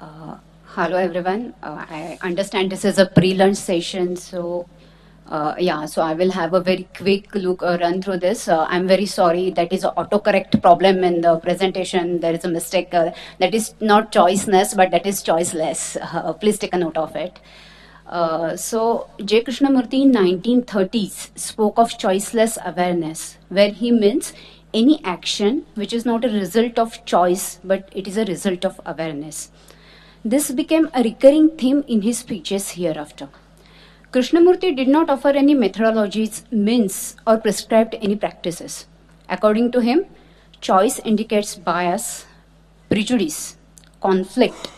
Uh, hello, everyone. Uh, I understand this is a pre-lunch session, so uh, yeah, so I will have a very quick look uh, run through this. Uh, I'm very sorry. That is an autocorrect problem in the presentation. There is a mistake. Uh, that is not choiceness, but that is choiceless. Uh, please take a note of it. So J. Krishnamurti in 1930s spoke of choiceless awareness, where he means any action which is not a result of choice, but it is a result of awareness. This became a recurring theme in his speeches hereafter. Krishnamurti did not offer any methodologies, means, or prescribed any practices. According to him, choice indicates bias, prejudice, conflict,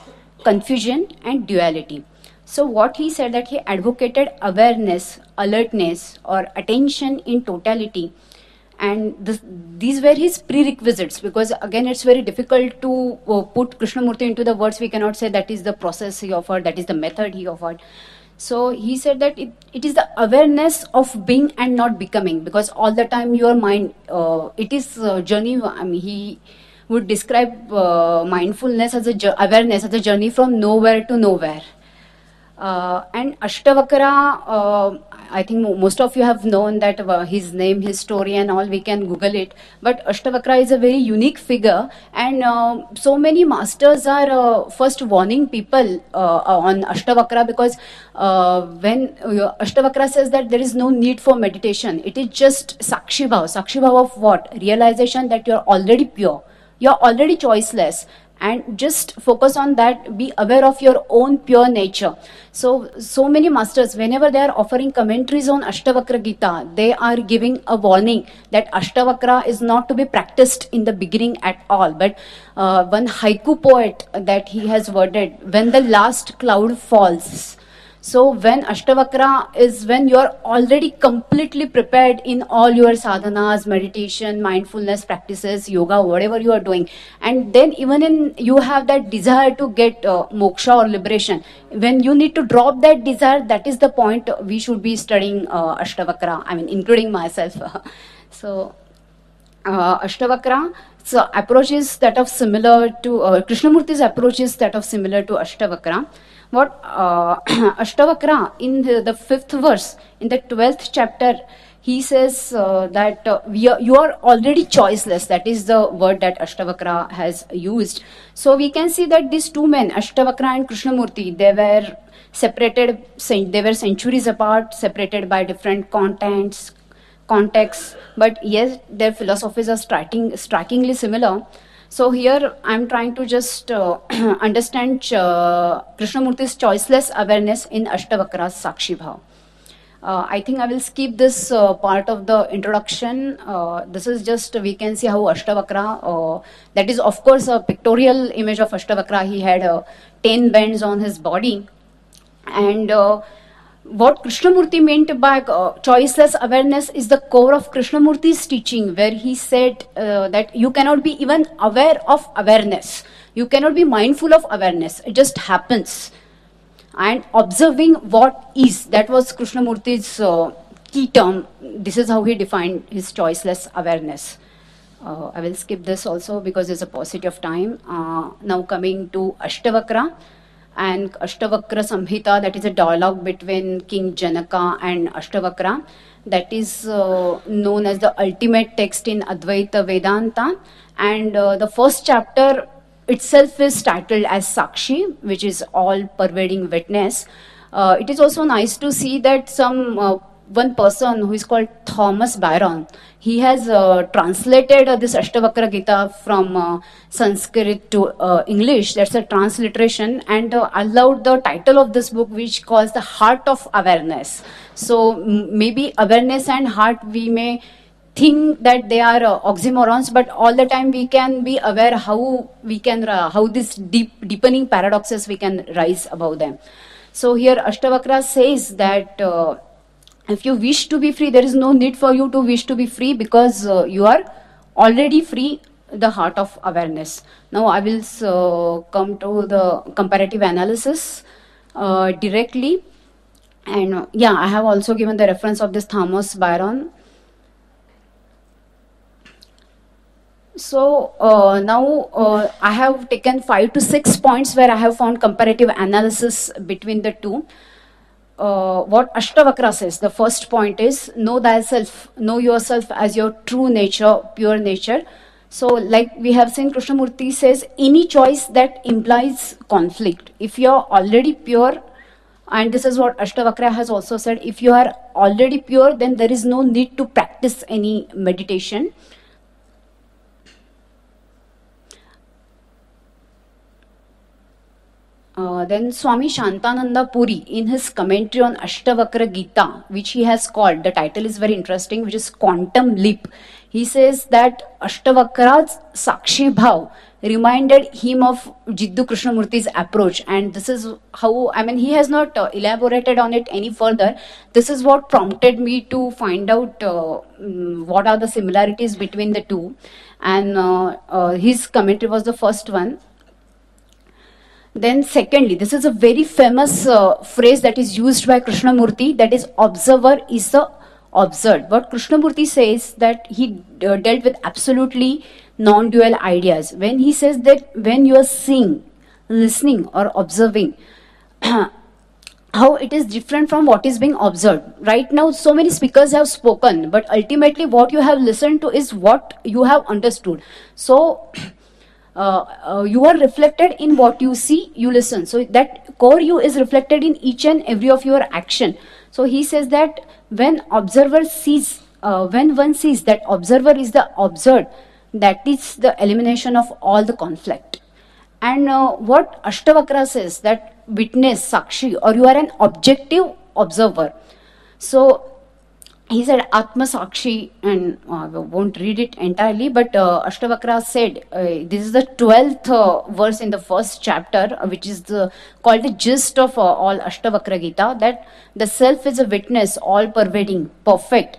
confusion, and duality. So, what he said that he advocated awareness, alertness, or attention in totality and this, these were his prerequisites because again it's very difficult to uh, put krishnamurti into the words. We cannot say that is the process he offered that is the method he offered. So he said that it, it is the awareness of being and not becoming because all the time your mind uh, it is journey. I mean he would describe uh, mindfulness as a awareness as a journey from nowhere to nowhere uh, and Ashtavakra, uh, I think most of you have known that uh, his name, his story, and all. We can Google it. But Ashtavakra is a very unique figure, and uh, so many masters are uh, first warning people uh, on Ashtavakra because when Ashtavakra says that there is no need for meditation, it is just sakshibhav. Sakshibhav of what? Realization that you are already pure. You are already choiceless and just focus on that. Be aware of your own pure nature. So so many masters whenever they are offering commentaries on ashtavakra gita they are giving a warning that ashtavakra is not to be practiced in the beginning at all. But uh, one haiku poet that he has worded when the last cloud falls so when Ashtavakra is when you are already completely prepared in all your sadhanas, meditation, mindfulness practices, yoga, whatever you are doing. And then even in you have that desire to get uh, moksha or liberation. When you need to drop that desire, that is the point we should be studying uh, Ashtavakra. I mean, including myself. so uh, Ashtavakra so approach is that of similar to uh, Krishnamurti's approach is that of similar to Ashtavakra what uh, Ashtavakra in the, the, fifth verse, in the twelfth chapter, he says uh, that uh, are, you are already choiceless. That is the word that Ashtavakra has used. So we can see that these two men, Ashtavakra and Krishnamurti, they were separated, they were centuries apart, separated by different contents, contexts, but yes, their philosophies are striking, strikingly similar. So here I'm trying to just uh, understand uh, Krishnamurti's choiceless awareness in Ashtavakra's Sakshi Bhav. Uh, I think I will skip this uh, part of the introduction. Uh, this is just, we can see how Ashtavakra, uh, that is of course a pictorial image of Ashtavakra. He had uh, 10 bends on his body. And uh, what Krishnamurti meant by uh, choiceless awareness is the core of Krishnamurti's teaching, where he said uh, that you cannot be even aware of awareness. You cannot be mindful of awareness. It just happens. And observing what is, that was Krishnamurti's uh, key term. This is how he defined his choiceless awareness. Uh, I will skip this also because there's a paucity of time. Uh, now coming to Ashtavakra and Ashtavakra Samhita, that is a dialogue between King Janaka and Ashtavakra, that is uh, known as the ultimate text in Advaita Vedanta. And uh, the first chapter itself is titled as Sakshi, which is all pervading witness. Uh, it is also nice to see that some uh, one person who is called Thomas Byrom. He has uh, translated uh, this Ashtavakra Gita from uh, Sanskrit to uh, English. That's a transliteration and uh, allowed the title of this book, which calls the Heart of Awareness. So maybe awareness and heart we may think that they are uh, oxymorons, but all the time we can be aware how we can how this deep deepening paradoxes we can rise above them. So here Ashtavakra says that if you wish to be free, there is no need for you to wish to be free because uh, you are already free, the heart of awareness. Now, I will uh, come to the comparative analysis uh, directly. And uh, yeah, I have also given the reference of this Thomas Byrom. So uh, now uh, I have taken five to six points where I have found comparative analysis between the two. Uh, what Ashtavakra says, the first point is know thyself, know yourself as your true nature, pure nature. So, like we have seen, Krishnamurti says any choice that implies conflict. If you are already pure, and this is what Ashtavakra has also said, if you are already pure, then there is no need to practice any meditation. Uh, then Swami Shantananda Puri, in his commentary on Ashtavakra Gita, which he has called, the title is very interesting, which is Quantum Leap. He says that Ashtavakra's Sakshi Bhav reminded him of Jiddu Krishnamurti's approach, and this is how I mean he has not uh, elaborated on it any further. This is what prompted me to find out uh, mm, what are the similarities between the two, and uh, uh his commentary was the first one then, secondly, this is a very famous uh, phrase that is used by Krishnamurti that is, observer is the observed. What Krishnamurti says that he uh, dealt with absolutely non dual ideas. When he says that when you are seeing, listening, or observing, how it is different from what is being observed. Right now, so many speakers have spoken, but ultimately, what you have listened to is what you have understood. So, uh, uh, you are reflected in what you see, you listen. So that core you is reflected in each and every of your action. So he says that when observer sees, uh, when one sees that observer is the observed, that is the elimination of all the conflict. And uh, what Ashtavakra says that witness, sakshi, or you are an objective observer. So he said Atma Sakshi, and uh, I won't read it entirely, but uh, Ashtavakra said uh, this is the 12th uh, verse in the first chapter, uh, which is the called the gist of uh, all Ashtavakra Gita that the self is a witness, all pervading, perfect,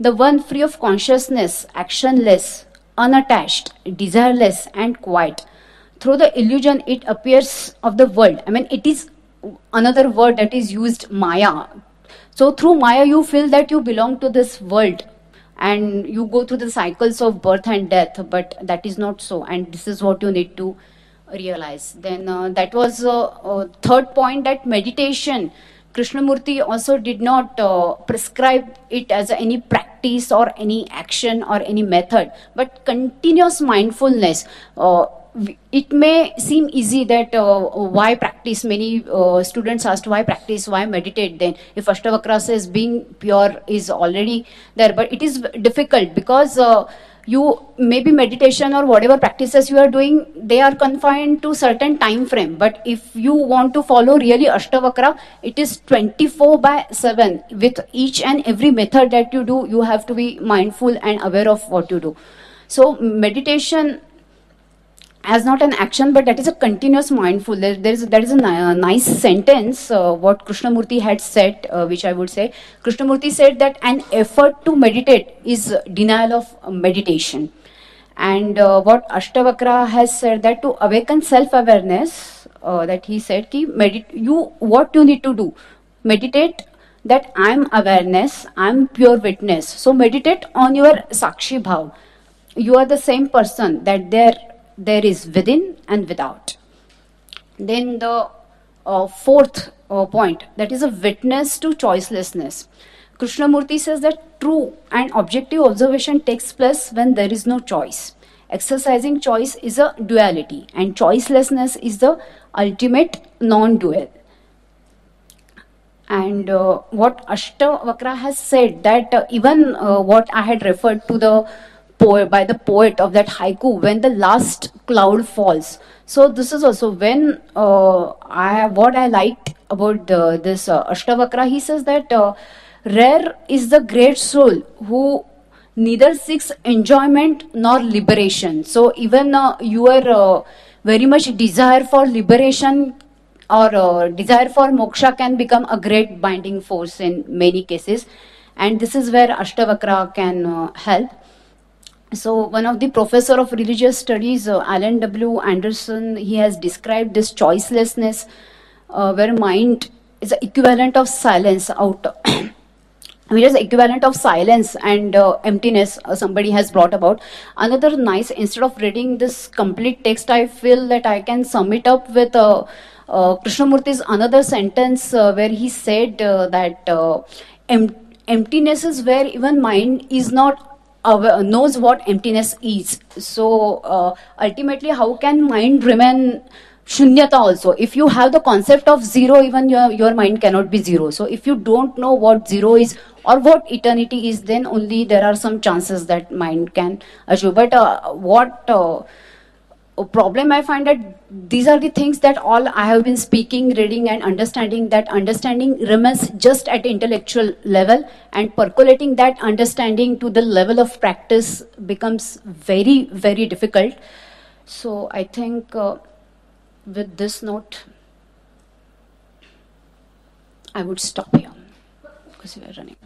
the one free of consciousness, actionless, unattached, desireless, and quiet. Through the illusion, it appears of the world. I mean, it is another word that is used, Maya, so through Maya, you feel that you belong to this world and you go through the cycles of birth and death, but that is not so. And this is what you need to realize. Then uh, that was a uh, uh, third point that meditation. Krishnamurti also did not uh, prescribe it as any practice or any action or any method, but continuous mindfulness. Uh, it may seem easy that uh, why practice many uh, students asked why practice why meditate then if ashtavakra says being pure is already there but it is difficult because uh, you maybe meditation or whatever practices you are doing they are confined to certain time frame but if you want to follow really ashtavakra it is 24 by 7 with each and every method that you do you have to be mindful and aware of what you do. So meditation as not an action, but that is a continuous mindful. There, there is that is a nice sentence uh, what Krishnamurti had said, uh, which I would say. Krishnamurti said that an effort to meditate is denial of meditation, and uh, what Ashtavakra has said that to awaken self-awareness, uh, that he said, ki medit- you what you need to do, meditate that I'm awareness, I'm pure witness. So meditate on your sakshi bhav. You are the same person that there there is within and without. Then the uh, fourth uh, point that is a witness to choicelessness. Krishnamurti says that true and objective observation takes place when there is no choice. Exercising choice is a duality, and choicelessness is the ultimate non dual. And uh, what Ashtavakra has said that uh, even uh, what I had referred to the poet by the poet of that haiku when the last cloud falls. So this is also when uh, i what i liked about the, this uh, ashtavakra he says that uh, rare is the great soul who neither seeks enjoyment nor liberation. So even uh, your uh, very much desire for liberation or uh, desire for moksha can become a great binding force in many cases. And this is where ashtavakra can help so one of the professor of religious studies uh, Allan W. Anderson he has described this choicelessness uh, where mind is the equivalent of silence out. Which is equivalent of silence and uh, emptiness uh, somebody has brought about. Another nice instead of reading this complete text i feel that i can sum it up with uh, uh, krishnamurti's another sentence uh, where he said uh, that em- emptiness is where even mind is not knows what emptiness is. So uh, ultimately how can mind remain shunyata also? If you have the concept of zero even your, your mind cannot be zero. So if you don't know what zero is or what eternity is then only there are some chances that mind can achieve. But uh, what uh, problem i find that these are the things that all i have been speaking reading and understanding that understanding remains just at intellectual level and percolating that understanding to the level of practice becomes very very difficult so i think uh, with this note, I would stop here because we are running.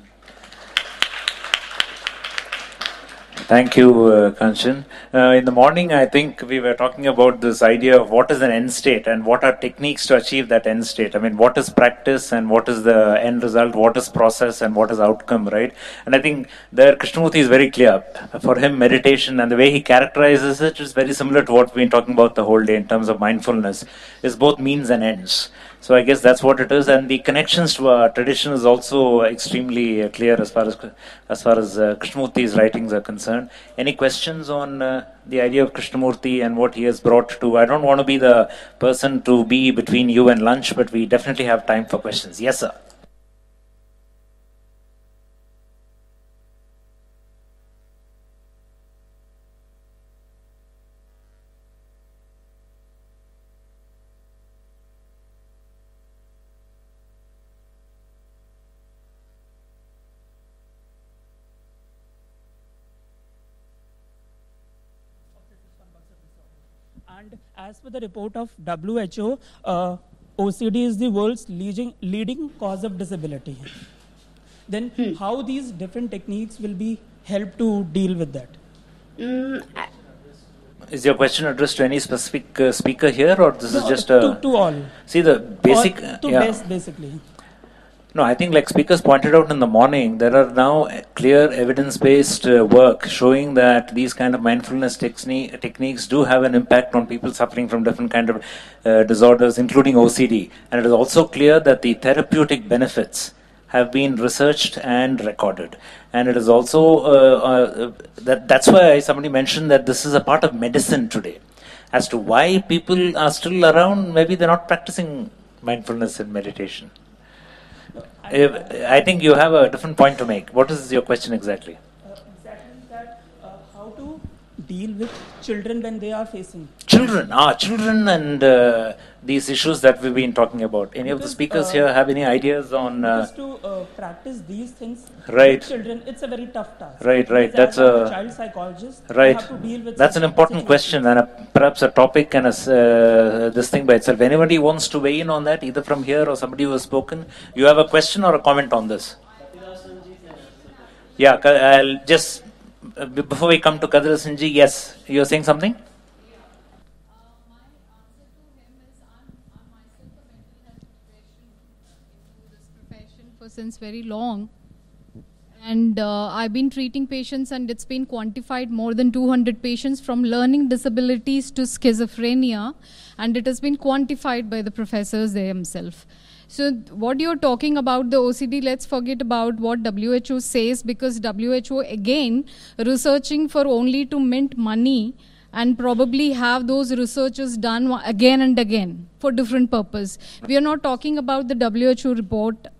Thank you, uh, Kanchan. Uh, in the morning, I think we were talking about this idea of what is an end state and what are techniques to achieve that end state. I mean, what is practice and what is the end result, what is process and what is outcome, right? And I think there Krishnamurti is very clear. For him, meditation and the way he characterizes it is very similar to what we've been talking about the whole day in terms of mindfulness, is both means and ends. So I guess that's what it is, and the connections to our tradition is also extremely uh, clear as far as as far as uh, Krishnamurti's writings are concerned. Any questions on uh, the idea of Krishnamurti and what he has brought to? I don't want to be the person to be between you and lunch, but we definitely have time for questions. Yes, sir. And as per the report of WHO, uh, OCD is the world's leading, leading cause of disability. Then, how these different techniques will be help to deal with that? Mm, I- Is your question addressed to any specific uh, speaker here, or this is No, just a to, to all. see the basic? All- uh, to yeah. base, basically. No, I think like speakers pointed out in the morning, there are now clear evidence-based uh, work showing that these kind of mindfulness techni- techniques do have an impact on people suffering from different kind of uh, disorders, including OCD. And it is also clear that the therapeutic benefits have been researched and recorded. And it is also uh, uh, that that's why somebody mentioned that this is a part of medicine today. As to why people are still around, maybe they're not practicing mindfulness and meditation. I think you have a different point to make. What is your question exactly that uh, how to deal with children when they are facing. Children, ah, children, and uh, these issues that we've been talking about. Any of the speakers uh, here have any ideas on? Uh, Just to uh, practice these things Right. with children, it's a very tough task. Right, right, Because that's a a- child psychologist. right. have to deal with That's an important situations. question and a, perhaps a topic and a, uh, this thing by itself. Anybody wants to weigh in on that, either from here or somebody who has spoken? You have a question or a comment on this? Yeah, I'll just before we come to Kadra Sinji, yes, you're saying something. Since very long and uh, i've been treating patients and it's been quantified more than 200 patients from learning disabilities to schizophrenia and it has been quantified by the professors themselves so what you're talking about the ocd let's forget about what who says because who again researching for only to mint money and probably have those researches done again and again for different purpose we are not talking about the who report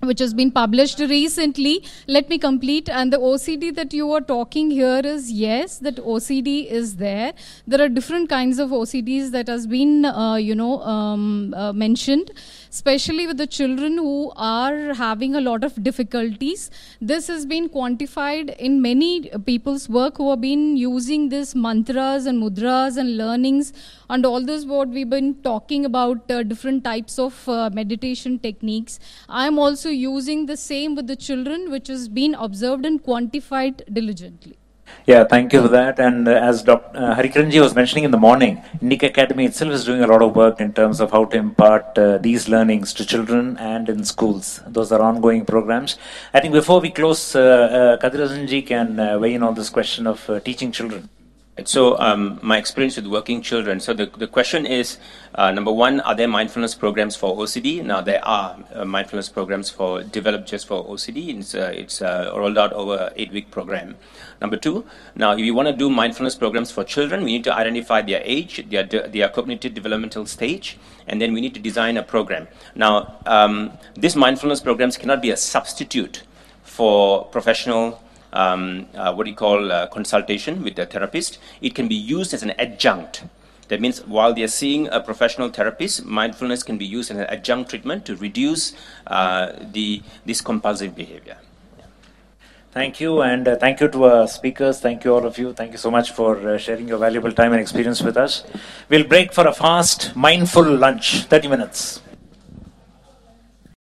which has been published recently. Let me complete. And the OCD that you are talking here is yes, that OCD is there. There are different kinds of OCDs that has been, uh, you know, um, uh, mentioned, especially with the children who are having a lot of difficulties. This has been quantified in many people's work who have been using this mantras and mudras and learnings and all this what we've been talking about uh, different types of uh, meditation techniques i'm also using the same with the children which has been observed and quantified diligently Yeah, thank you for that. And uh, as Dr. Uh, Harikiranji was mentioning in the morning, Nick Academy itself is doing a lot of work in terms of how to impart uh, these learnings to children and in schools. Those are ongoing programs. I think before we close, uh, uh, can uh, weigh in on this question of uh, teaching children. So, um, my experience with working children. So, the, the question is uh, number one, are there mindfulness programs for OCD? Now, there are uh, mindfulness programs for developed just for OCD. It's, uh, it's uh, rolled out over eight week program. Number two, now, if you want to do mindfulness programs for children, we need to identify their age, their, their cognitive developmental stage, and then we need to design a program. Now, um, these mindfulness programs cannot be a substitute for professional um, uh, what do you call uh, consultation with the therapist. It can be used as an adjunct. That means while they are seeing a professional therapist, mindfulness can be used as an adjunct treatment to reduce uh, the this compulsive behavior. Thank you, and uh, thank you to our speakers. Thank you, all of you. Thank you so much for uh, sharing your valuable time and experience with us. We'll break for a fast, mindful lunch, 30 minutes.